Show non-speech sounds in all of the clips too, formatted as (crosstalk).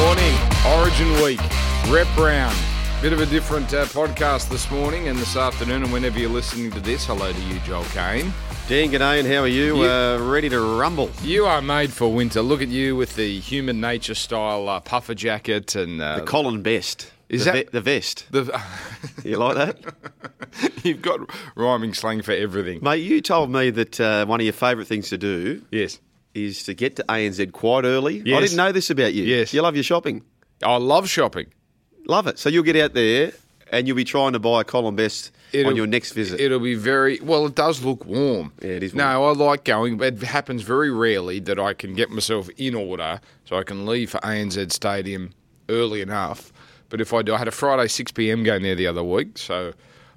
morning. Origin Week. Rep round. Bit of a different uh, podcast this morning and this afternoon, and whenever you're listening to this, hello to you, Joel Caine. Dan, g'day, and how are you? You- Uh, ready to rumble? You are made for winter. Look at you with the human nature style uh, puffer jacket and uh, The Colin Best. Is the, that- ve- the vest? (laughs) the. (laughs) You like that? (laughs) You've got rhyming slang for everything. Mate, you told me that uh, one of your favourite things to do Yes. Is to get to ANZ quite early. I didn't know this about you. Yes. You love your shopping. I love shopping. Love it. So you'll get out there and you'll be trying to buy a Colin Best It'll- on your next visit. It'll be very well. It does look warm. Yeah, it is No, I like going, but it happens very rarely that I can get myself in order so I can leave for ANZ Stadium early enough. But if I do, I had a Friday six pm game there the other week, so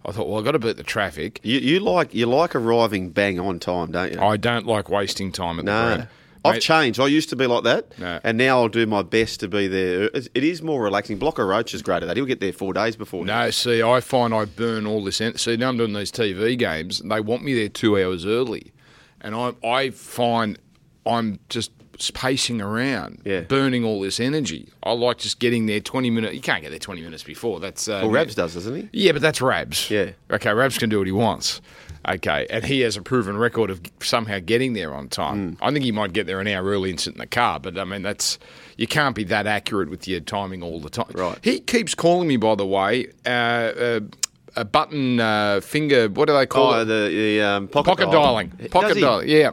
I thought, well, I've got to beat the traffic. you, you like you like arriving bang on time, don't you? I don't like wasting time at the no. ground. I've Mate, changed. I used to be like that, No. and now I'll do my best to be there. It's- It is more relaxing. Blocker Roach is great at that. He'll get there four days before. No, see, I find I burn all this. En- see, now I'm doing these TV games, and they want me there two hours early, and I I find I'm just pacing around, Yeah. burning all this energy. I like just getting there 20 minutes. You can't get there 20 minutes before. That's uh, Well, Rabs does, doesn't he? Yeah, but that's Rabs. Yeah. Okay, Rabs can do what he wants. Okay, and he has a proven record of somehow getting there on time. Mm. I think he might get there an hour early and sit in the car, but I mean that's you can't be that accurate with your timing all the time. Right. He keeps calling me, by the way, uh, uh, a button uh, finger. What do they call Oh, it? the, the um, pocket, Pocket dialing. Does Pocket dialing. Yeah,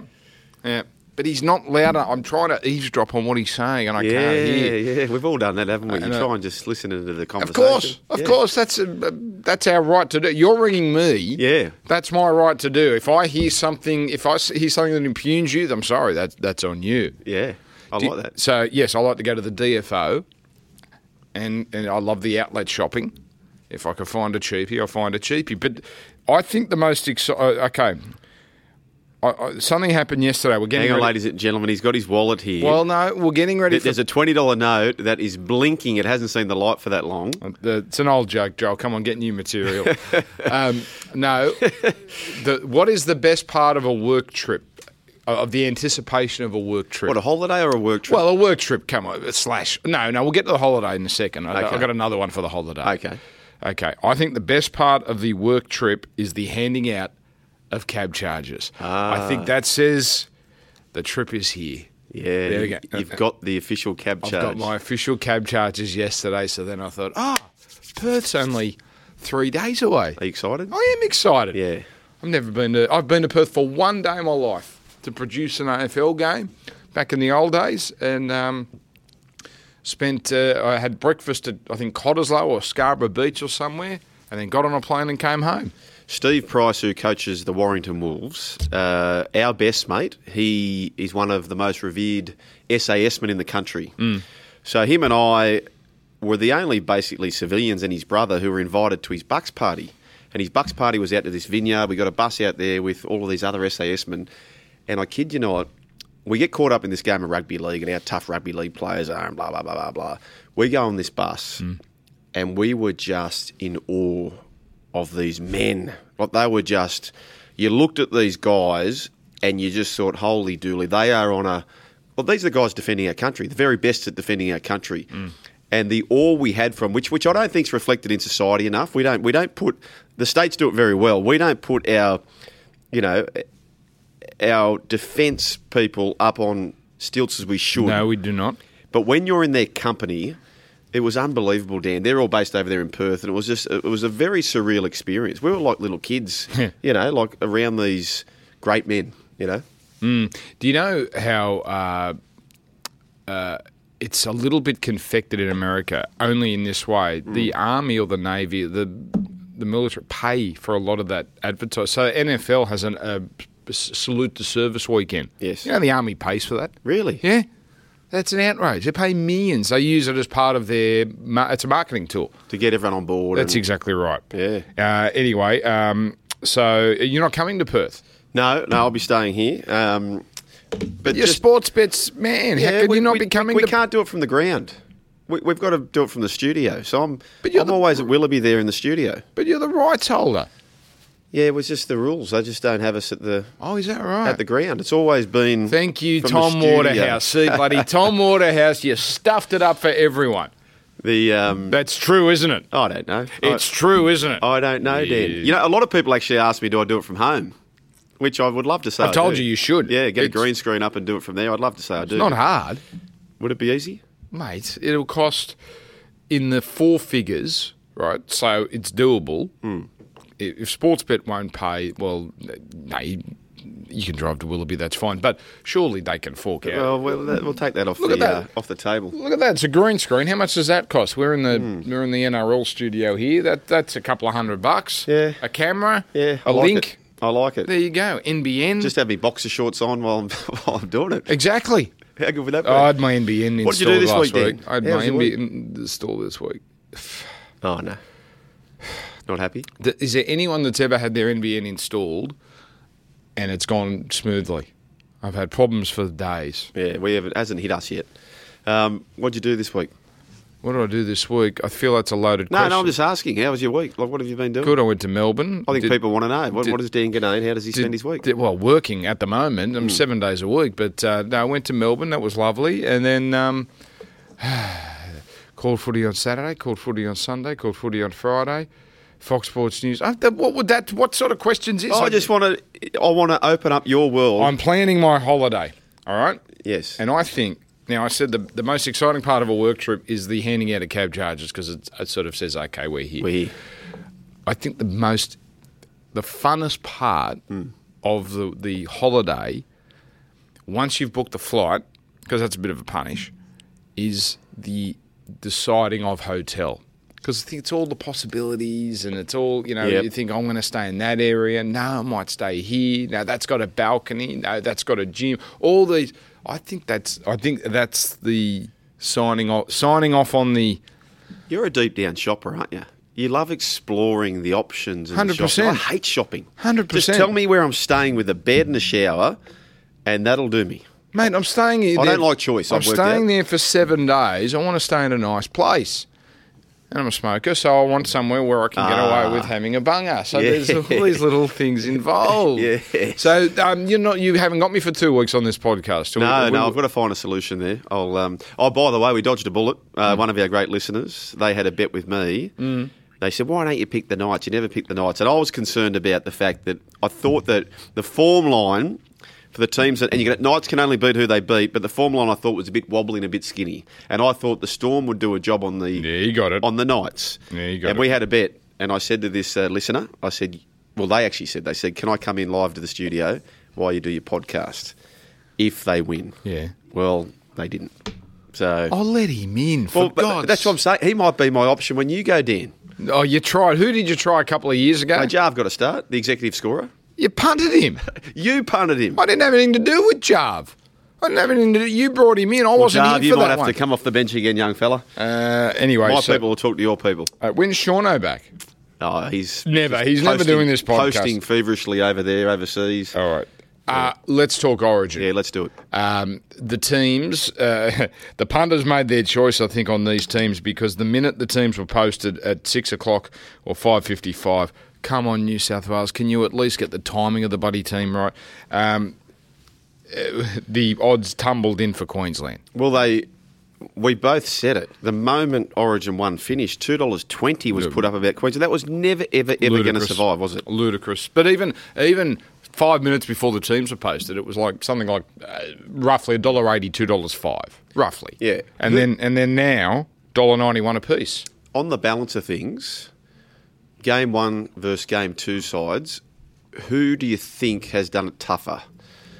yeah. But he's not loud. I'm trying to eavesdrop on what he's saying, and I Yeah, can't hear. yeah, we've all done that, haven't we? You try and just listen to the conversation. Of course, of Yeah. course, that's uh, that's our right to do. You're ringing me. Yeah. that's my right to do. If I hear something, if I hear something that impugns you, I'm sorry. That's that's on you. Yeah, I Do- like that. So yes, I like to go to the DFO, and and I love the outlet shopping. If I can find a cheapie, I find a cheapie. But I think the most exciting. Okay, I, I, something happened yesterday. We're getting Hang on, ready- ladies and gentlemen, he's got his wallet here. Well, no, we're getting ready. There- there's a twenty dollar note that is blinking. It hasn't seen the light for that long. The- it's an old joke, Joel. Come on, get new material. (laughs) um, no, the, what is the best part of a work trip? Of the anticipation of a work trip? What a holiday or a work trip? well, a work trip. Come on, slash. No, no, we'll get to the holiday in a second. I, Okay. I've got another one for the holiday. Okay. Okay. I think the best part of the work trip is the handing out of cab charges. I think that says the trip is here. yeah, There we go. you've got the official cab charges. I've charge. got my official cab charges yesterday, so then I thought, ah, Perth's only three days away. Are you excited? I am excited. Yeah. I've never been to. I've been to Perth for one day in my life to produce an AFL game back in the old days, and um, spent. Uh, I had breakfast at I think Cottesloe or Scarborough Beach or somewhere, and then got on a plane and came home. Steve Price, who coaches the Warrington Wolves, uh, our best mate, he is one of the most revered SAS men in the country. So him and I were the only basically civilians and his brother who were invited to his Bucks party. And his Bucks party was out to this vineyard. We got a bus out there with all of these other SAS men. And I kid you not, we get caught up in this game of rugby league and how tough rugby league players are and blah, blah, blah, blah, blah. We go on this bus and we were just in awe of these men. Like they were just, you looked at these guys and you just thought, holy dooly, they are on a, well, these are the guys defending our country, the very best at defending our country. Mm. And the awe we had from which, which I don't think is reflected in society enough. We don't, we don't put the states do it very well. We don't put our, you know, our defence people up on stilts as we should. No, we do not. But when you're in their company, it was unbelievable, Dan. They're all based over there in Perth, and it was just it was a very surreal experience. We were like little kids, (laughs) you know, like around these great men, you know. Do you know how uh, uh, it's a little bit confected in America? Only in this way: Mm. the army or the navy, the the military pay for a lot of that advertising. So NFL has an, a salute to service weekend. Yes. you know the army pays for that. Really? Yeah, that's an outrage. They pay millions. They use it as part of their. It's a marketing tool. To get everyone on board. That's exactly right. Yeah. Uh, anyway, um, so you're not coming to Perth. No, no, I'll be staying here. Um, but Your just sports bets, man. how yeah, can we, you not we- be coming We can't do it from the ground. We, we've got to do it from the studio. So I'm, But you're I'm the- always at Willoughby there in the studio. But you're the rights holder. Yeah, it was just the rules. They just don't have us at the Oh, is that right? at the ground. It's always been. Thank you, Tom. Waterhouse. See, buddy, (laughs) Tom Waterhouse, you stuffed it up for everyone. The um, That's true, isn't it? I don't know. It's true, isn't it? I, I don't know, Dan. You know, a lot of people actually ask me, "Do I do it from home?" Which I would love to say. I told you you should. Yeah, get It's- a green screen up and do it from there. I'd love to say I do. Not hard, Would it be easy? mate. It'll cost in the four figures, right? So it's doable. Hmm. If Sportsbet won't pay, well, no, you, can drive to Willoughby. That's fine. But surely they can fork out. Well, we'll, we'll take that off Look the at that. Uh, off the table. Look at that! It's a green screen. How much does that cost? We're in the Hmm. we're in the NRL studio here. That that's a couple of hundred bucks. Yeah. A camera. Yeah, A I like link. It. I like it. There you go. NBN. Just have me boxer shorts on while I'm, (laughs) while I'm doing it. exactly. How good would that be? I had my NBN installed What did you do this last week, week. I had How my was your week? NBN installed this week. (sighs) oh no, not happy. Is there anyone that's ever had their NBN installed and it's gone smoothly? I've had problems for days. Yeah, we haven't hasn't hit us yet. Um, what'd you do this week? What did I do this week? I feel that's a loaded No, question. no, I'm just asking. How was your week? Like, what have you been doing? Good. I went to Melbourne. I think Did- people want to know. What, did- what does Dan Ginnane? How does he did- spend his week? did- well, working at the moment. I'm seven days a week, but uh, no, I went to Melbourne. That was lovely, and then um, (sighs) called footy on Saturday, called footy on Sunday, called footy on Friday. Fox Sports News. Uh, that- what would that? What sort of questions is? I just want to. I want to open up your world. I'm planning my holiday. All right, yes. and I think now I said the the most exciting part of a work trip is the handing out of cab charges because it, it sort of says, okay, we're here. We're here. I think the most, the funnest part of the, the holiday, once you've booked the flight, because that's a bit of a punish, is the deciding of hotel. Because I think it's all the possibilities and it's all, you know, Yep. you think, I'm going to stay in that area. No, I might stay here. No, that's got a balcony. No, that's got a gym. All these. I think that's, I think that's the signing off, signing off on the, You're a deep down shopper, aren't you? You love exploring the options. 100%. I hate shopping. 100%. Just tell me where I'm staying with a bed and a shower, and that'll do me. Mate, I'm staying here. I there- don't like choice, I'm I've staying there for seven days. I want to stay in a nice place. And I'm a smoker, so I want somewhere where I can get Ah. away with having a bunger. So Yeah. there's all these little things (laughs) involved. Yes. So um, you're not, you haven't got me for two weeks on this podcast. No, We- no, we- I've got to find a solution there. I'll. Um, oh, by the way, we dodged a bullet. Mm. Uh, One of our great listeners, they had a bet with me. Mm. They said, "Why don't you pick the Knights? You never pick the Knights." And I was concerned about the fact that I thought that the form line for the teams that and you can, Knights can only beat who they beat, but the form line I thought was a bit wobbly and a bit skinny, and I thought the Storm would do a job on the Yeah, you got it. on the Knights. Yeah, you got and it. we had a bet, and I said to this uh, listener, I said, well, they actually said, they said, can I come in live to the studio while you do your podcast if they win? Yeah. Well, they didn't. So, I'll let him in. For well, but that's what I'm saying. He might be my option when you go, Dan. Oh, you tried. Who did you try a couple of years ago? Hey, Jarve got a start, the executive scorer. You punted him. (laughs) You punted him. I didn't have anything to do with Jarve. I didn't have anything to do. You brought him in. I wasn't Jarve, here you for might that have one. to come off the bench again, young fella. Uh, anyway, My so, people will talk to your people. uh, when's Shauno back? Oh, he's Never. just He's never doing this podcast. Posting feverishly over there, overseas. All right. Uh, let's talk Origin. Yeah, let's do it. Um, the teams, uh, (laughs) the punters made their choice, I think, on these teams because the minute the teams were posted at six o'clock or five fifty-five, come on, New South Wales, can you at least get the timing of the buddy team right? Um, (laughs) the odds tumbled in for Queensland. Well, they. We both said it. The moment Origin One finished, two dollars twenty was put up about Queensland. That was never, ever, ever going to survive, was it? Ludicrous. But even even five minutes before the teams were posted, it was like something like uh, roughly a dollar eighty, two dollars five, roughly. Yeah. And then and then now dollar ninety one a piece. On the balance of things, game one versus game two sides, who do you think has done it tougher?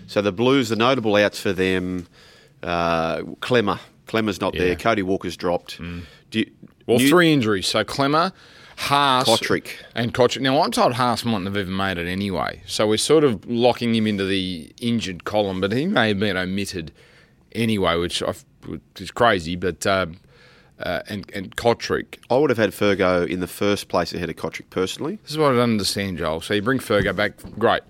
So the Blues, the notable outs for them, uh, Klemmer. Klemmer's not Yeah. Mm. there. Cody Walker's dropped. Do you, Well, New- three injuries. So Klemmer, Haas, Cotric. and Cotric. Now I'm told Haas mightn't have even made it anyway. So we're sort of locking him into the injured column, but he may have been omitted anyway, which, I, which is crazy. But um, uh, and and Cotric. I would have had Fergo in the first place ahead of Cotric personally. This is what I don't understand, Joel. So you bring Fergo back, great.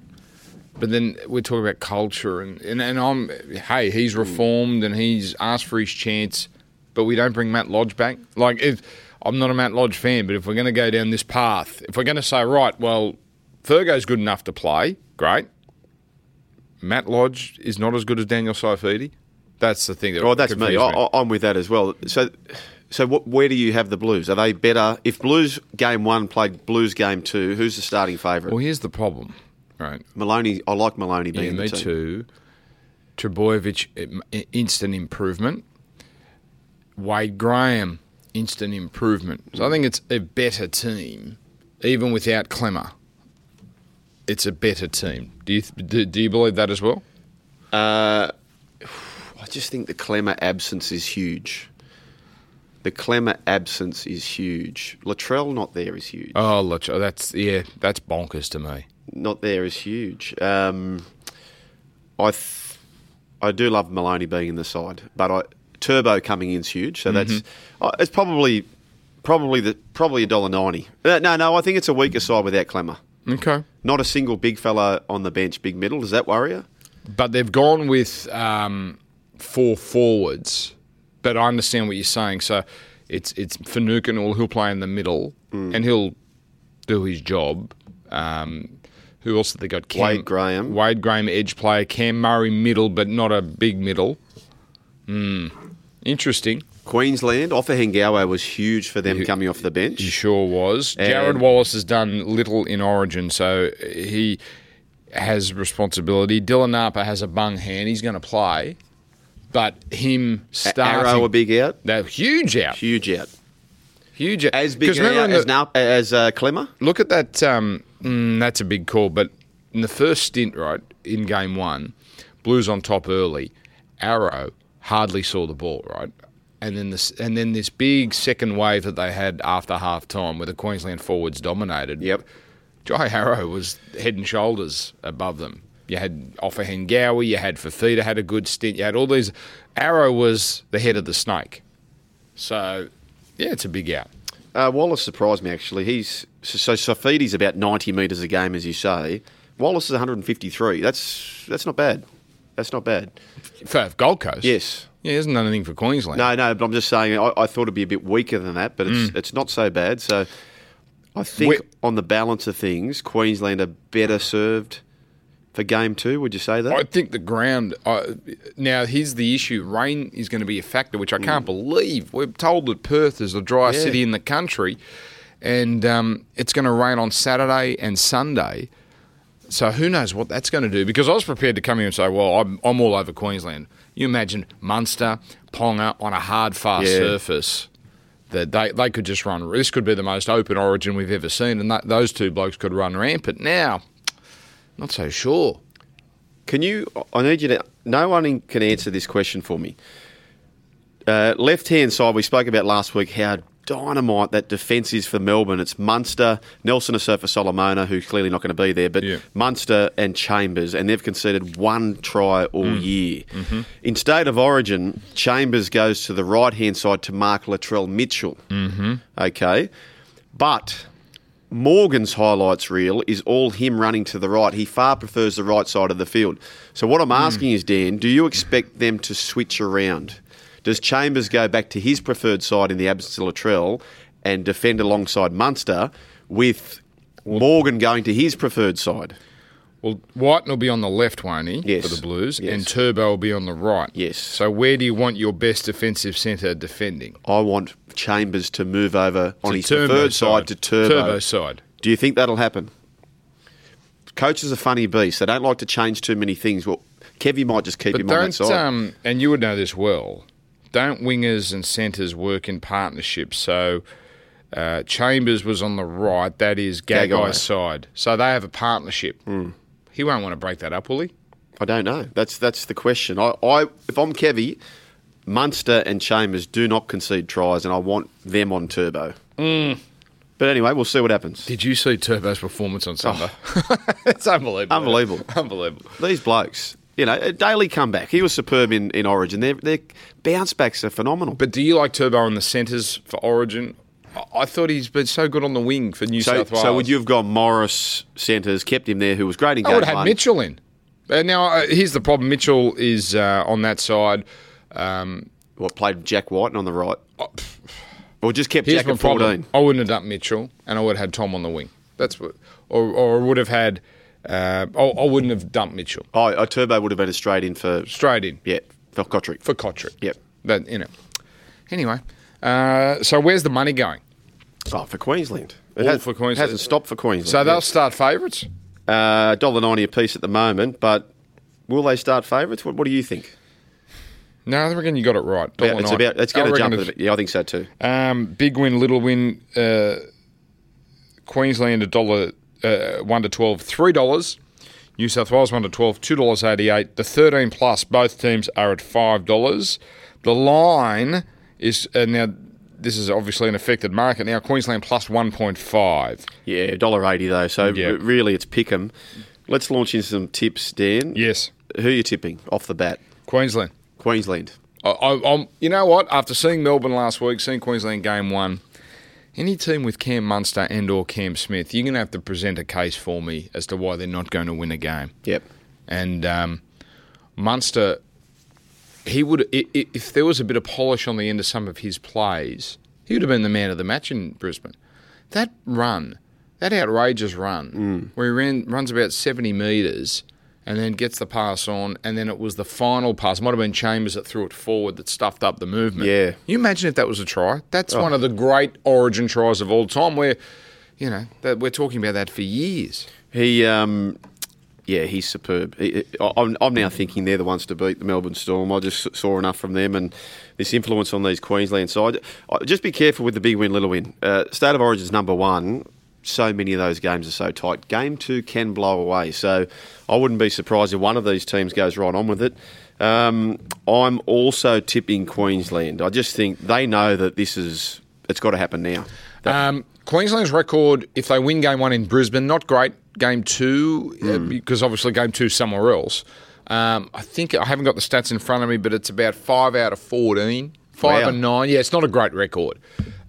But then we're talking about culture, and, and, and I'm, hey, he's reformed and he's asked for his chance, but we don't bring Matt Lodge back. Like, if, I'm not a Matt Lodge fan, but if we're going to go down this path, if we're going to say, right, well, Fergo's good enough to play. Great. Matt Lodge is not as good as Daniel Saifiti. That's the thing that. Well, that's me. I, I- I'm with that as well. So, so what, where do you have the Blues? Are they better? If Blues game one played Blues game two, who's the starting favourite? Well, here's the problem, right? Maloney. I like Maloney being Yeah, me too. Trbojevic, instant improvement. Wade Graham, instant improvement. So I think it's a better team, even without Klemmer. It's a better team. Do you do, do you believe that as well? Uh, (sighs) I just think the Klemmer absence is huge. The Klemmer absence is huge. Latrell not there is huge. Oh, look, that's yeah, that's bonkers to me. Not there is huge. Um, I th- I do love Maloney being in the side, but I Turbo coming in is huge. So that's uh, it's probably probably the probably a dollar ninety. Uh, no, no, I think it's a weaker side without Klemmer. Okay, Not a single big fella on the bench, big middle. Does that worry you? but they've gone with um, four forwards. But I understand what you're saying. So it's it's Finucane, he'll play in the middle, and he'll do his job. Um, who else have they got? Cam, Wade Graham. Wade Graham, edge player. Cam Murray, middle, but not a big middle. Hmm. Interesting. Queensland, Ofahengaue was huge for them You- coming off the bench. He sure was. Jarrod Wallace has done little in Origin, so he has responsibility. Dylan Napa has a bung hand. He's going to play, but him starting Arrow a big out, that huge out, huge out. huge out. As big out as, the- Nap- as uh, Klemmer. look at that. Um, mm, that's a big call, but in the first stint, right in game one, Blues on top early. Arrow hardly saw the ball, right, and then this and then this big second wave that they had after half time, where the Queensland forwards dominated. Yep. Jai Arrow was head and shoulders above them. You had Ofahengaue, you had Fifita had a good stint, you had all these. Arrow was the head of the snake. So, yeah, it's a big out. Uh, Wallace surprised me actually. He's so, so Saifiti's about ninety metres a game, as you say. Wallace is one hundred and fifty-three. That's that's not bad. That's not bad. For Gold Coast. Yes. Yeah, isn't done anything for Queensland. No, no, but I'm just saying. I, I thought it'd be a bit weaker than that, but it's it's not so bad. So I think We- on the balance of things, Queensland are better served for game two. Would you say that? I think the ground. Uh, now, here's the issue: rain is going to be a factor, which I can't believe. We're told that Perth is the driest Yeah. city in the country, and um, it's going to rain on Saturday and Sunday. So who knows what that's going to do? Because I was prepared to come here and say, "Well, I'm, I'm all over Queensland." You imagine Munster, Ponga on a hard, fast Yeah. surface. That they, they could just run. This could be the most open origin we've ever seen, and that, those two blokes could run rampant. Now, not so sure. Can you? I need you to. No one can answer this question for me. Uh, left hand side, we spoke about last week how dynamite that defence is for Melbourne. It's Munster, Nelson Asofa Solomona, who's clearly not going to be there, but Yeah. Munster and Chambers, and they've conceded one try all year. In state of origin, Chambers goes to the right hand side to mark Latrell Mitchell. Mm-hmm. Okay, but Morgan's highlights reel is all him running to the right. He far prefers the right side of the field. So what I'm asking is, Dan, do you expect them to switch around? Does Chambers go back to his preferred side in the absence of Latrell and defend alongside Munster with Morgan going to his preferred side? Well, Wighton will be on the left, won't he? Yes. For the Blues, Yes. and Turbo will be on the right. Yes. So where do you want your best defensive centre defending? I want Chambers to move over on To his Turbo preferred side to Turbo. Turbo side. Do you think that'll happen? Coaches are funny beasts. They don't like to change too many things. Well, Kevy might just keep But him on that side. um, and you would know this well, don't wingers and centres work in partnership? So uh, Chambers was on the right, that is Gagai. Gagai's side. So they have a partnership. Hmm. He won't want to break that up, will he? I don't know. That's that's the question. I, I if I'm Kevy, Munster and Chambers do not concede tries, and I want them on turbo. Mm. But anyway, we'll see what happens. Did you see Turbo's performance on Sunday? Oh. (laughs) it's unbelievable. Oh. Unbelievable. Unbelievable. These blokes, you know, a daily comeback. He was superb in, in Origin. Their their bounce backs are phenomenal. But do you like Turbo in the centres for Origin? I- I thought he's been so good on the wing for New so, South Wales. so would you have gone Morris centres, kept him there, who was great in I would have had? Mitchell in. Uh, now, uh, here's the problem. Mitchell is uh, on that side. Um, What played Jack White on the right? Or just kept here's Jack at 14? I wouldn't have done Mitchell, and I would have had Tom on the wing. That's what, or or would have had. Uh, I, I wouldn't have dumped Mitchell Oh, turbo would have been a straight in for straight in yeah for Cotric. for Cotric. Yep. That you know. Anyway, uh, so where's the money going? Oh, for Queensland. It All has, for Queensland. hasn't stopped for Queensland. So they'll start favourites. uh, dollar ninety a piece at the moment, but will they start favourites? What, what do you think? No, I reckon you got it right. Dollar it's about. Let's I get jump. it's-. Yeah, I think so too. Um, big win, little win. Uh, Queensland a dollar uh, one to twelve, three dollars. New South Wales one to twelve, two dollars eighty eight. The thirteen plus, both teams are at five dollars. The line is uh, now. This is obviously an affected market now. Queensland plus one point five. Yeah, dollar eighty though. So Yeah. really, it's pick 'em. Let's launch into some tips, Dan. Yes, Who are you tipping off the bat? Queensland. Queensland. I, I, I'm, you know what? After seeing Melbourne last week, seeing Queensland game one, any team with Cam Munster and or Cam Smith, you're going to have to present a case for me as to why they're not going to win a game. Yep. And um, Munster, he would if there was a bit of polish on the end of some of his plays, he would have been the man of the match in Brisbane. That run, that outrageous run, where he ran runs about seventy metres and then gets the pass on, and then it was the final pass. It Might have been Chambers that threw it forward that stuffed up the movement. Yeah. you imagine if that was a try? That's one of the great Origin tries of all time. Where, you know, that we're talking about that for years. He, um, yeah, he's superb. I'm now thinking they're the ones to beat the Melbourne Storm. I just saw enough from them and this influence on these Queensland side. Just be careful with the big win, little win. Uh, State of Origin's number one. So many of those games are so tight. Game two can blow away. So I wouldn't be surprised if one of these teams goes right on with it. Um, I'm also tipping Queensland. I just think they know that this is it's got to happen now. Um, Queensland's record, if they win game one in Brisbane, not great. Game two, Hmm. because obviously game two somewhere else. Um, I think I haven't got the stats in front of me, but it's about five out of 14. Five Wow. and nine. Yeah, it's not a great record.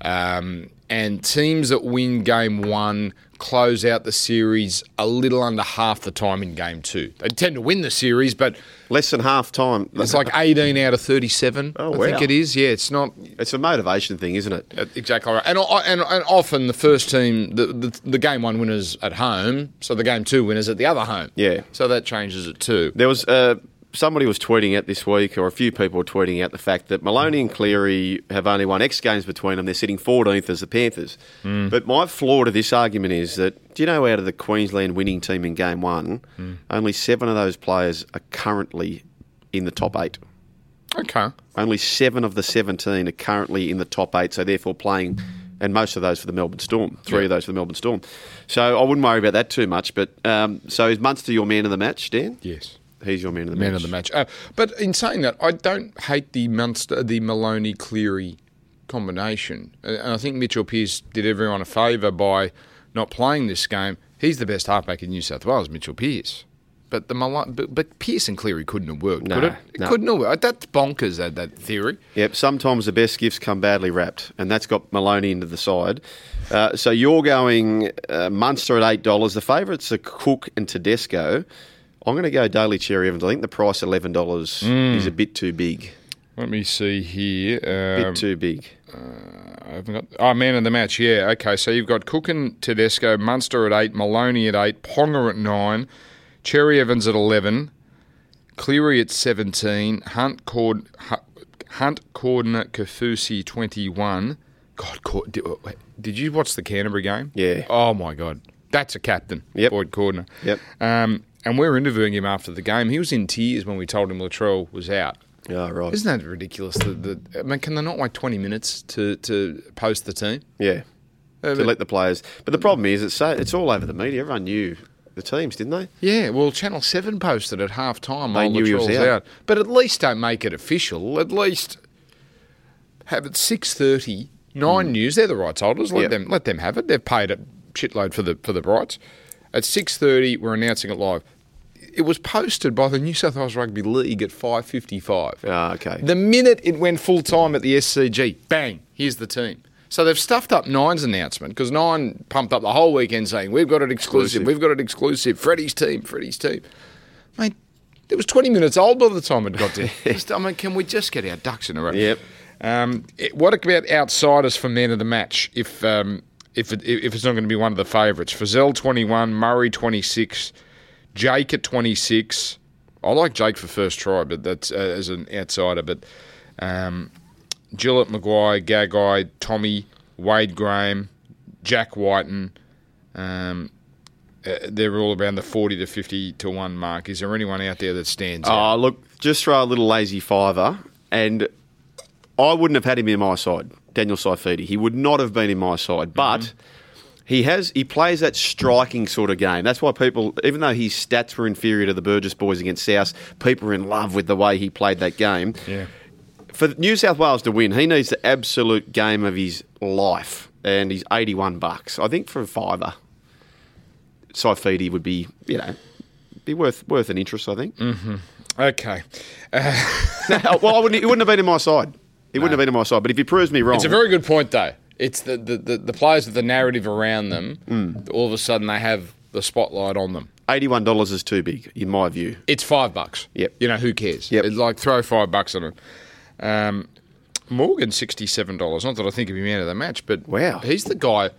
Um, and teams that win game one close out the series a little under half the time in game two. They tend to win the series, but Less than half time. it's like 18 out of 37. Oh, I think it is. Yeah, it's not. It's a motivation thing, isn't it? Exactly right, and, and and often the first team, the, the the game one winners at home, so the game two winners at the other home. Yeah. so that changes it too. There was uh, somebody was tweeting out this week, or a few people were tweeting out the fact that Maloney and Cleary have only won X games between them. They're sitting 14th as the Panthers. But my flaw to this argument is that do you know out of the Queensland winning team in game one, only seven of those players are currently in the top eight. Okay, Only seven of the 17 are currently in the top eight, so therefore playing, and most of those for the Melbourne Storm. Three Yeah. of those for the Melbourne Storm. So I wouldn't worry about that too much. But um, so is Munster your man of the match, Dan? yes, He's your man of the man match. of the match. Uh, but in saying that, I don't hate the Munster, the Maloney Cleary combination, Uh, and I think Mitchell Pearce did everyone a favour by not playing this game. He's the best halfback in New South Wales, Mitchell Pearce. But the Malone, but, but Pearce and Cleary couldn't have worked, No, could it? It no. couldn't have worked. That's bonkers. That that theory. Yep, sometimes the best gifts come badly wrapped, and that's got Maloney into the side. Uh, so you're going uh, Munster at eight dollars. The favourites are Cook and Tedesco. I'm going to go Daly Cherry Evans. I think the price eleven dollars Hmm. is a bit too big. Let me see here. Bit Um, too big. I haven't got. Oh, man of the match. Yeah. Okay. So you've got Cook and Tedesco, Munster at eight, Maloney at eight, Ponga at nine, Cherry Evans at eleven, Cleary at seventeen, Hunt Cord, Hu- Hunt Cordner Kaufusi twenty one. God, Cord, did, did you watch the Canterbury game? Yeah. Oh my God, that's a captain. Yep. Boyd Cordner. Yep. Um, and we were interviewing him after the game. He was in tears when we told him Latrell was out. Oh, right. Isn't that ridiculous? I mean, can they not wait 20 minutes to, to post the team? Yeah. Uh, To let the players. But the problem is, it's so, it's all over the media. Everyone knew the teams, didn't they? Yeah, well, Channel 7 posted at half time. They knew he was out. But at least don't make it official. At least have it 6.30, 9 news. They're the rights holders. Let. Yep. them, let them have it. They've paid a shitload for the, for the rights. At 6.30, we're announcing it live. It was posted by the New South Wales Rugby League at 5.55. Ah, okay. The minute it went full time at the SCG, bang, here's the team. So they've stuffed up Nine's announcement because Nine pumped up the whole weekend saying, We've got it exclusive, Exclusive. we've got it exclusive, Freddie's team, Freddie's team. Mate, it was 20 minutes old by the time it got there. (laughs) I mean, can we just get our ducks in a row? Yep. Um, it- what about outsiders for man of the match? If um, if it, if it's not going to be one of the favourites. Frizell twenty one, Murray twenty six, Jake at twenty six. I like Jake for first try, but that's uh, as an outsider. But um, Gillett, McGuire, Gagai, Tommy, Wade Graham, Jack Wighton. Um, uh, they're all around the 40 to 50 to 1 mark. Is there anyone out there that stands out? Oh, look, just throw a little lazy fiver, and I wouldn't have had him in my side, Daniel Saifiti. He would not have been in my side, mm-hmm. but. He has he plays that striking sort of game. That's why people, even though his stats were inferior to the Burgess boys against South, people are in love with the way he played that game. Yeah. For New South Wales to win, he needs the absolute game of his life, and he's eighty-one bucks. I think for a fiver, Saifiti would be, you know, be worth worth an interest. I think. Mm-hmm. Okay. Uh, (laughs) no, well, I wouldn't, he wouldn't have been in my side. He wouldn't have been on my side. But if he proves me wrong, It's a very good point, though. It's the, the, the, the players with the narrative around them, Hmm. all of a sudden they have the spotlight on them. eighty-one dollars is too big, in my view. It's five bucks. Yep. You know, who cares? Yep. It's like throw five bucks on it. Um, Morgan, $67. Not that I think of him out of the match, but Wow. he's the guy,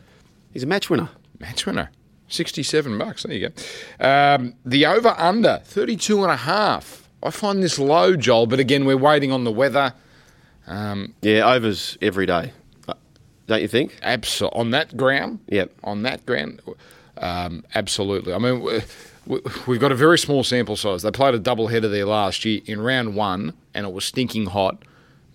He's a match winner. match winner. 67 bucks. There you go. Um, the over under, 32 and a half. I find this low, Joel, but again, we're waiting on the weather. Yeah, overs every day. Uh, Don't you think? Absol- on that ground. Yep. On that ground, um, absolutely. I mean, we- we- we've got a very small sample size. They played a double header there last year in round one, and it was stinking hot.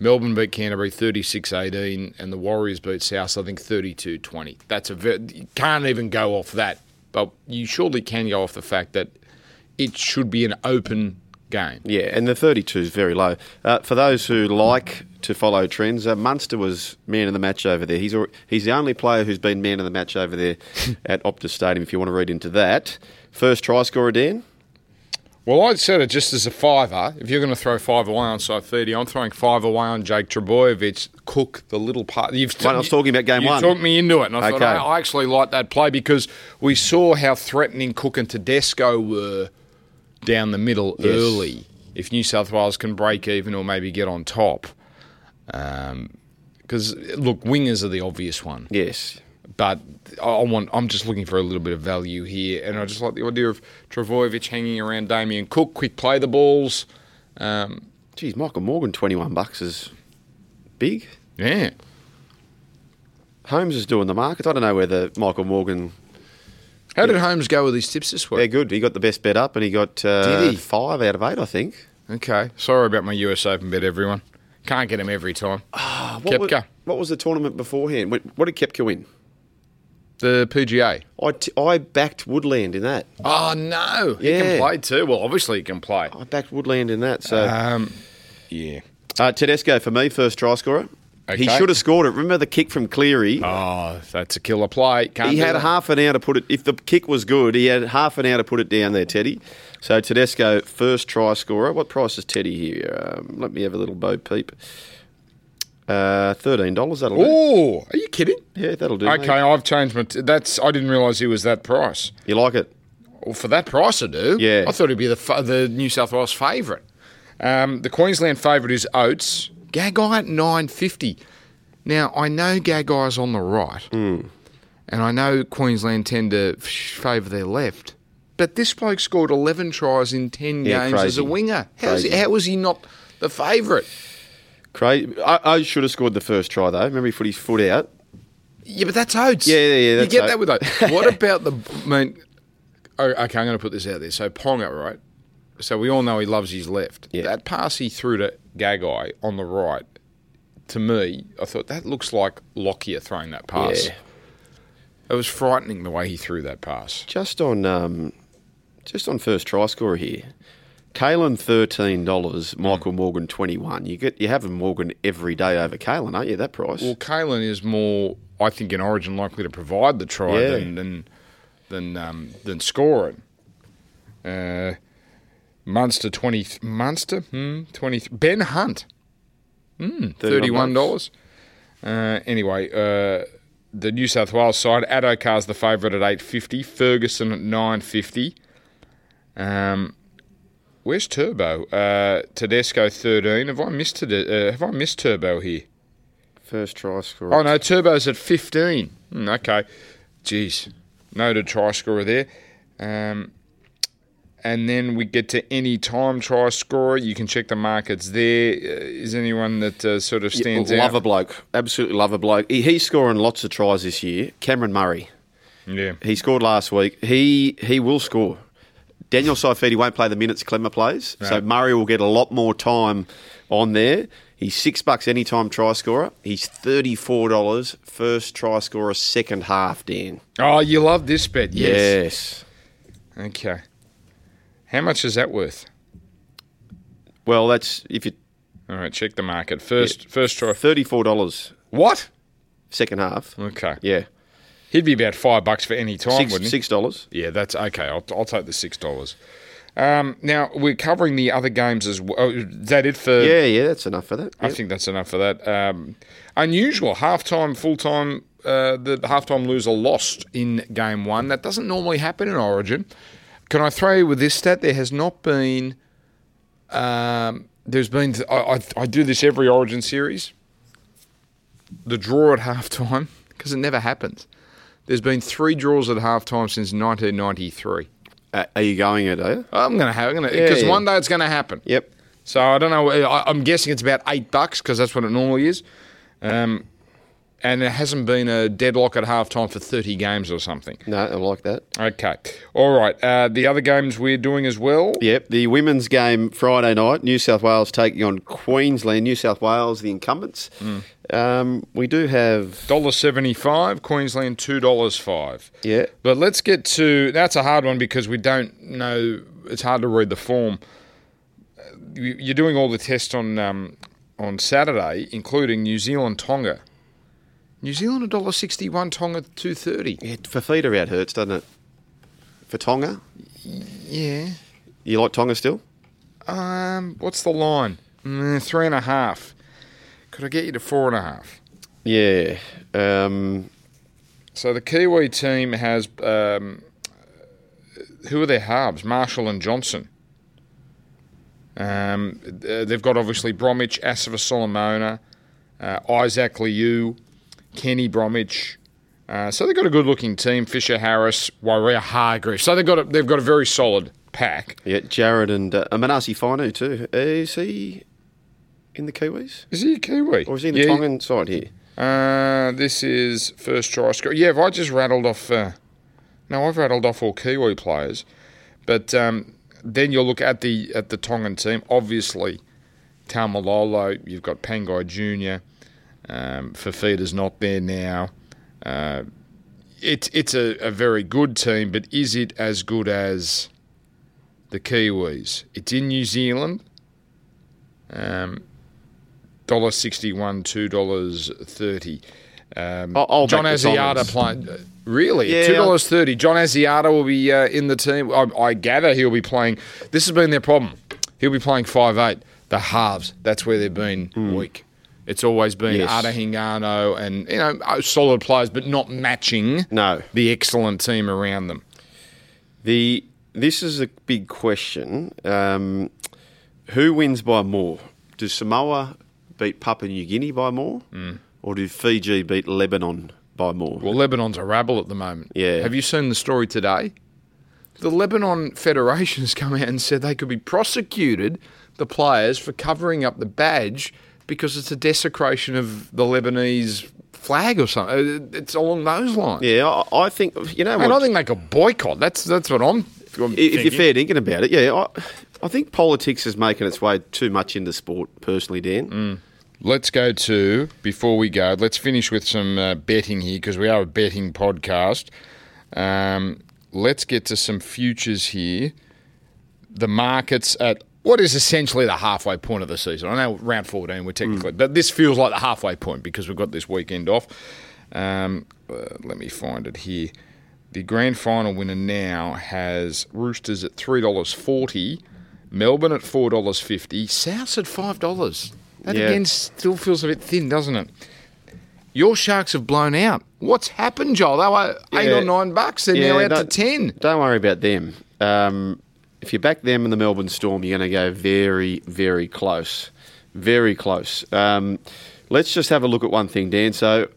Melbourne beat Canterbury 36-18, and the Warriors beat South, I think 32-20. That's a you can't even go off that, but you surely can go off the fact that it should be an open game. Yeah, and the 32 is very low. Uh, for those who like to follow trends, uh, Munster was man of the match over there. He's he's the only player who's been man of the match over there (laughs) at Optus Stadium. If you want to read into that, first try scorer, Dan. Well, I said it just as a fiver. If you're going to throw five away on Saifiti, I'm throwing five away on Jake Trbojevic. Cook the little part. You've I was talking about game you one. talked me into it, and I thought Okay. I, I actually like that play because we saw how threatening Cook and Tedesco were down the middle Yes. early. If New South Wales can break even or maybe get on top, because look, wingers are the obvious one Yes. but I want. I'm just looking for a little bit of value here, and I just like the idea of Trbojevic hanging around Damien Cook, quick play the balls. Um, Geez, Michael Morgan, 21 bucks is big. yeah, Holmes is doing the market. I don't know whether Michael Morgan. How did Holmes go with his tips this week. They're good. He got the best bet up, and he got uh, Did he? five out of eight, I think. Okay, sorry about my US Open bet, everyone. Can't get him every time. Ah, What was, what was the tournament beforehand? What what did Koepka win? The PGA. I, t- I backed Woodland in that. Oh no, Yeah. he can play too. Well, obviously he can play. I backed Woodland in that. So Um, yeah. uh, Tedesco for me, first try scorer. He should have scored it. Remember the kick from Cleary? Oh, that's a killer play. Can't he had that. half an hour to put it. If the kick was good, he had half an hour to put it down there, Teddy. So Tedesco, first try scorer. What price is Teddy here? Um, let me have a little bow peep. Uh, Thirteen dollars. That'll do. Oh, are you kidding? Yeah, that'll do. Okay, mate. I've changed my. T- that's. I didn't realise he was that price. You like it? Well, for that price, I do. Yeah. I thought he'd be the the New South Wales favourite. Um, the Queensland favourite is Oates. Gagai at nine fifty. Now I know Gagai's on the right, Hmm. and I know Queensland tend to favour their left. But this bloke scored eleven tries in ten Yeah, games as a winger. How's he, how was he not the favourite? Crazy. I, I should have scored the first try though. Remember he put his foot out. Yeah, but that's Oates. Yeah, yeah, yeah, You get Oates. that with Oates. (laughs) what about the? I mean, oh, okay, I'm going to put this out there. So Ponga, right? So we all know he loves his left. Yeah. That pass he threw to Gagai on the right, to me, I thought that looks like Lockyer throwing that pass. Yeah. It was frightening the way he threw that pass. Just on, um, just on first try scorer here. Kalyn thirteen dollars. Michael Morgan twenty one. You get you having Morgan every day over Kalyn, aren't you? That price. Well, Kalyn is more, I think, in Origin likely to provide the try Yeah. than than than, um, than score it. Uh, Munster twenty Munster hmm, twenty Ben Hunt hmm, thirty one dollars. Uh, anyway, uh, the New South Wales side, Addo-Carr's the favourite at eight fifty. Ferguson at nine fifty. Um, where's Turbo? Uh, Tedesco thirteen. Have I missed Tede- uh, Have I missed Turbo here? First try scorer. Oh no, Turbo's at fifteen. Hmm, okay. Jeez. Noted try scorer there. Um, and then we get to any time try scorer. You can check the markets there. Uh, Is anyone that uh, sort of stands out. love a bloke. Absolutely love a bloke. He, he's scoring lots of tries this year. Cameron Murray. Yeah. He scored last week. He he will score. Daniel Saifiti won't play the minutes Klemmer plays, so Murray will get a lot more time on there. He's six bucks anytime try scorer. He's thirty four dollars first try scorer second half. Dan. Oh, you love this bet. Yes. Yes. Okay. How much is that worth? Well, that's if you All right, check the market. First first try. thirty four dollars What? second half. Okay. Yeah, He'd be about five bucks for any time, six wouldn't he? six dollars. Yeah, that's okay. I'll, I'll take the six dollars. Um, now we're covering the other games as well. Oh, Is that it for? Yeah, yeah, that's enough for that. I Yep. think that's enough for that. Um, unusual halftime, full time. Uh, the halftime loser lost in game one. That doesn't normally happen in Origin. Can I throw you with this stat? There has not been. Um, there's been. I, I, I do this every Origin series. The draw at halftime because it never happens. There's been three draws at halftime since 1993. Uh, are you going it? Are you? I'm gonna have. I'm Yeah, because yeah. one day it's gonna happen. Yep. So I don't know. I, I'm guessing it's about eight bucks because that's what it normally is. Um, and it hasn't been a deadlock at halftime for 30 games or something. No, I like that. Okay. All right. Uh, the other games we're doing as well. Yep, the women's game Friday night, New South Wales taking on Queensland. New South Wales, the incumbents. Um, we do have, Dollar seventy five. Queensland two dollars five. yeah, But let's get to that's a hard one because we don't know. It's hard to read the form. You- You're doing all the tests on um, on Saturday, including New Zealand Tonga. New Zealand a dollar sixty one, Tonga two thirty. yeah Fifita out hurts, doesn't it? For Tonga, Yeah. you like Tonga still? Um, what's the line? Mm, three and a half. Could I get you to four and a half? Yeah. Um, So the Kiwi team has um, who are their halves? Marshall and Johnson. Um, they've got obviously Bromwich, Asofa Solomona, uh, Isaac Liu, Kenny Bromwich. Uh, so they've got a good-looking team. Fisher Harris, Waerea Hargreaves. So they've got a, they've got a very solid pack. yeah, Jared and uh, Manase Fainu too. Is he in the Kiwis? Is he a Kiwi? Or is he in the Yeah, Tongan side here? Uh, this is first try score. Yeah, if I just rattled off. Uh, no, I've rattled off all Kiwi players, but um, then you'll look at the at the Tongan team. Obviously, Taumalolo. You've got Pangai Junior. Um, Fifita's not there now. Uh, it's it's a, a very good team, but is it as good as the Kiwis? It's in New Zealand. Um, dollar sixty one, two dollars thirty. Um, I'll- I'll John Asiata playing. Really, Yeah, two dollars thirty. John Asiata will be uh, in the team. I, I gather he'll be playing. This has been their problem. He'll be playing five eight. The halves. That's where they've been weak. It's always been. Yes. Ata Hingano and you know uh, solid players, but not matching No. the excellent team around them. The this is a big question. Um, who wins by more? Does Samoa beat Papua New Guinea by more, or do Fiji beat Lebanon by more? Well, Lebanon's a rabble at the moment. Yeah. Have you seen the story today? The Lebanon Federation has come out and said they could be prosecuted, the players, for covering up the badge because it's a desecration of the Lebanese flag or something. It's along those lines. yeah, I, I think you know. And what, I think they could boycott. That's that's what I'm. I'm if you're fair thinking about it, yeah, I, I think politics is making its way too much into sport. Personally, Dan. Mm. Let's go to before we go. Let's finish with some uh, betting here because we are a betting podcast. Um, let's get to some futures here. The markets at what is essentially the halfway point of the season. I know round fourteen we're technically, but this feels like the halfway point because we've got this weekend off. Um, uh, let me find it here. The grand final winner now has Roosters at three dollars forty, Melbourne at four dollars fifty, Souths at five dollars. That Yeah. again still feels a bit thin, doesn't it? Your Sharks have blown out. What's happened, Joel? They were eight Yeah. or nine bucks. They're now out to ten. Don't worry about them. Um, if you back them in the Melbourne Storm, you're going to go very, very close. Very close. Um, let's just have a look at one thing, Dan. So,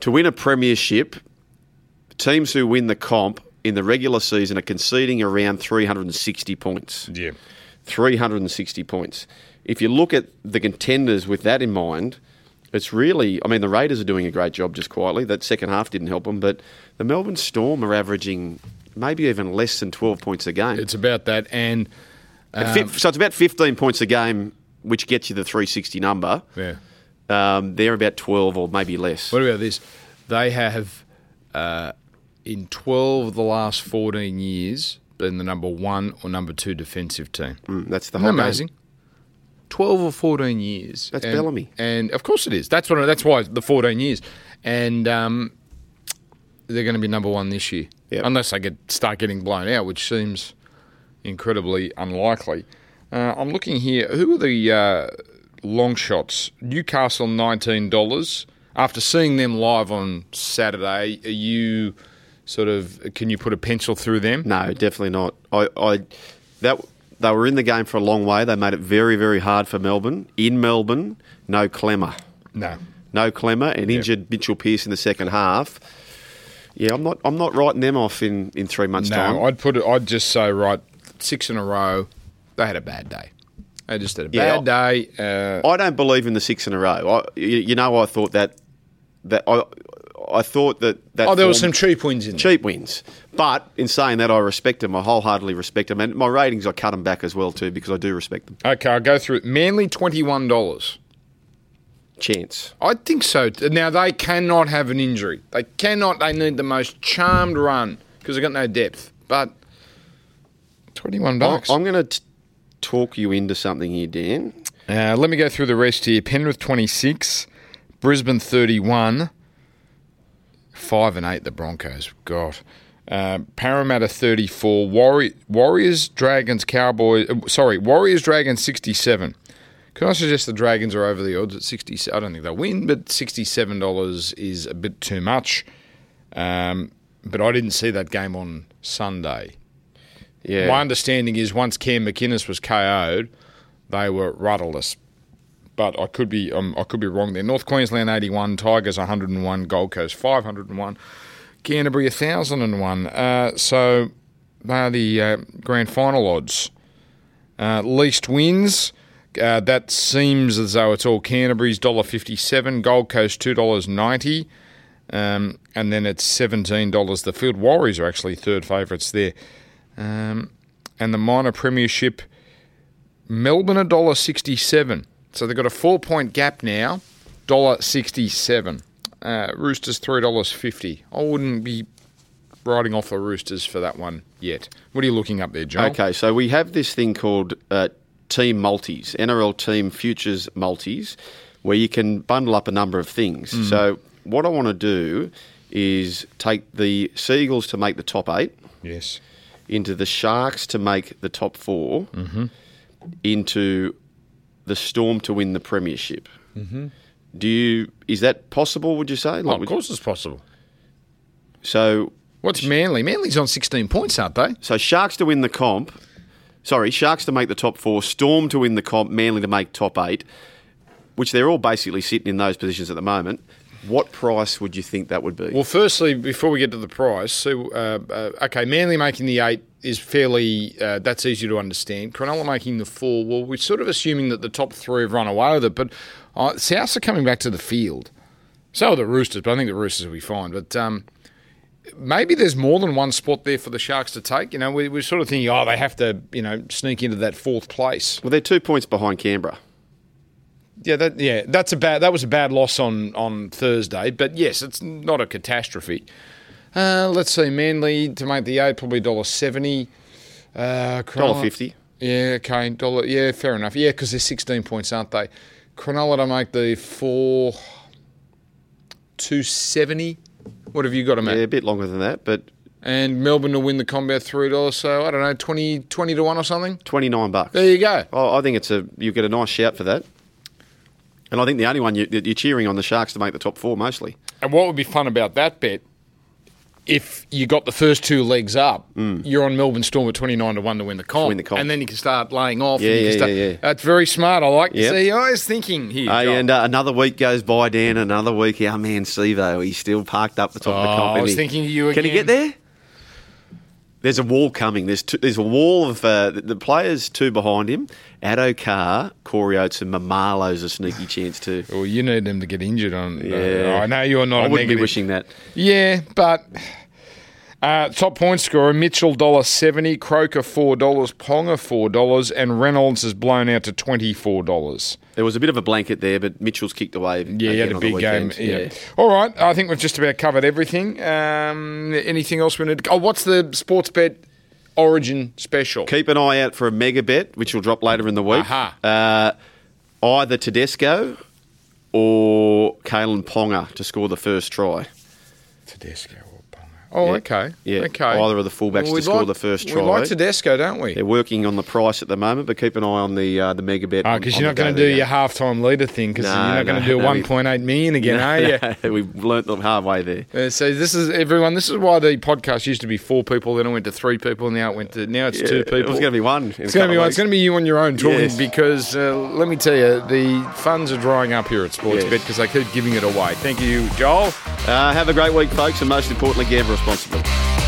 to win a premiership, teams who win the comp in the regular season are conceding around 360 points. Yeah. 360 points. If you look at the contenders with that in mind, it's really, I mean, the Raiders are doing a great job just quietly. That second half didn't help them, but the Melbourne Storm are averaging maybe even less than 12 points a game. It's about that. And, um, so it's about 15 points a game, which gets you the 360 number. yeah. Um, they're about 12 or maybe less. What about this? They have, uh, in 12 of the last 14 years, been the number one or number two defensive team. Mm, that's the whole game. amazing? 12 or 14 years. That's and, Bellamy. And of course it is. That's what. That's why the 14 years. And um, they're going to be number one this year. Yep. Unless they get start getting blown out, which seems incredibly unlikely. Uh, I'm looking here. Who are the uh, long shots? Newcastle, $19. After seeing them live on Saturday, are you sort of, can you put a pencil through them? No, definitely not. I, I that they were in the game for a long way. They made it very, very hard for Melbourne. In Melbourne, no Klemmer, No. no Klemmer, and injured Mitchell Pearce in the second half. Yeah, I'm not. I'm not writing them off in, in three months' time. No, I'd put it. I'd just say right, six in a row. They had a bad day. They just had a Yeah. bad day. Uh, I don't believe in the six in a row. I, you, you know, I thought that that I I thought that that oh, there were some cheap wins in there. cheap wins. But in saying that, I respect them. I wholeheartedly respect them, and my ratings I cut them back as well too because I do respect them. Okay, I'll go through it. Manly twenty one dollars. Chance. I think so. Now they cannot have an injury. They cannot. They need the most charmed run because they've got no depth. But twenty one bucks. I'm going to talk you into something here, Dan. Uh, let me go through the rest here. Penrith 26, Brisbane 31, 5 and 8 the Broncos. God. Uh, Parramatta 34, Warri- Warriors, Dragons, Cowboys. Uh, sorry, Warriors, Dragons 67. Can I suggest the Dragons are over the odds at 60? I don't think they'll win, but $67 is a bit too much. Um, but I didn't see that game on Sunday. Yeah. My understanding is once Cam McInnes was KO'd, they were rudderless. But I could be um, I could be wrong there. North Queensland 81, Tigers 101, Gold Coast 501, Canterbury 1001. Uh, so they are the uh, grand final odds. Uh, least wins. Uh, that seems as though it's all Canterbury's $1.57, Gold Coast $2.90, um, and then it's $17. The Field Warriors are actually third favourites there. Um, and the minor premiership, Melbourne a dollar sixty-seven. So they've got a four-point gap now, dollar sixty-seven. Uh, Roosters three dollars fifty. I wouldn't be writing off the Roosters for that one yet. What are you looking up there, John? Okay, so we have this thing called uh, team multis, NRL team futures multis, where you can bundle up a number of things. Mm. So what I want to do is take the Seagulls to make the top eight, Yes. into the Sharks to make the top 4 Mm-hmm. into the Storm to win the premiership. Mm-hmm. Do you? Is that possible? Would you say? Oh, Like, of course it's possible. So What's Manly? Manly's on 16 points, aren't they? So Sharks to win the comp. Sorry, Sharks to make the top four, Storm to win the comp, Manly to make top eight, which they're all basically sitting in those positions at the moment. What price would you think that would be? Well, firstly, before we get to the price, so uh, uh, okay, Manly making the eight is fairly uh, that's easy to understand. Cronulla making the four. Well, we're sort of assuming that the top three have run away with it, but uh, Souths are coming back to the field. So are the Roosters, but I think the Roosters will be fine. But um, maybe there's more than one spot there for the Sharks to take. You know, we, we're sort of thinking, oh, they have to, you know, sneak into that fourth place. well, they're two points behind Canberra. Yeah, that yeah, that's a bad. That was a bad loss on on Thursday, but yes, it's not a catastrophe. Uh, let's see, Manly to make the eight, probably dollar seventy. Uh, Dollar Cronulla- fifty. Yeah, okay, dollar. Yeah, fair enough. Yeah, because they're sixteen points, aren't they? Cronulla to make the four, two seventy. What have you got them Yeah, a bit longer than that, but And Melbourne will win the combat three dollars. So I don't know, 20, 20 to one or something. twenty nine bucks. There you go. Oh, I think it's a you get a nice shout for that. And I think the only one you, that you're cheering on the Sharks to make the top four mostly. And what would be fun about that bet if you got the first two legs up, you're on Melbourne Storm at 29 to 1 to win the comp. win the comp. And then you can start laying off. Yeah, and you yeah, start, yeah, yeah. That's very smart. I like Yep. to see. I was thinking here. Hey, and uh, another week goes by, Dan. Another week, our man Sevo, he's still parked up the top of the Oh, comp. I was thinking of you Can he get there? There's a wall coming. There's two, there's a wall of uh, the, the players two behind him. Addo Carr, Corey Oates, and Maumalo's a sneaky chance too. Well, you need them to get injured on. Yeah. uh, I know you're not I wouldn't negative. be wishing that. Yeah, but uh, top point scorer Mitchell dollar seventy, Croker four dollars, Ponga four dollars, and Reynolds has blown out to twenty four dollars. There was a bit of a blanket there, but Mitchell's kicked away. Yeah, he had a big game. weekend. Yeah. All right, I think we've just about covered everything. Um, anything else we need? To, oh, what's the Sportsbet origin special? Keep an eye out for a mega bet, which will drop later in the week. Uh, either Tedesco or Kalyn Ponga to score the first try. Tedesco? Oh, Yeah. okay. Yeah, okay. either of the fullbacks to score like- the first try. We like Tedesco, don't we? They're working on the price at the moment, but keep an eye on the uh, the mega bet. on- Because you're not going to do your halftime leader thing because No, you're not going to do no, 1.8 million again, are you? (laughs) We've learnt the hard way there. Uh, so this is everyone. This is why the podcast used to be four people, then it went to three people, and now it went to now it's two people. It was going to be one. It's going to be one. It's going to be you on your own talking Yes. because uh, let me tell you, the funds are drying up here at Sportsbet Yes. because they keep giving it away. Thank you, Joel. Uh, have a great week, folks, and most importantly, gamble responsible.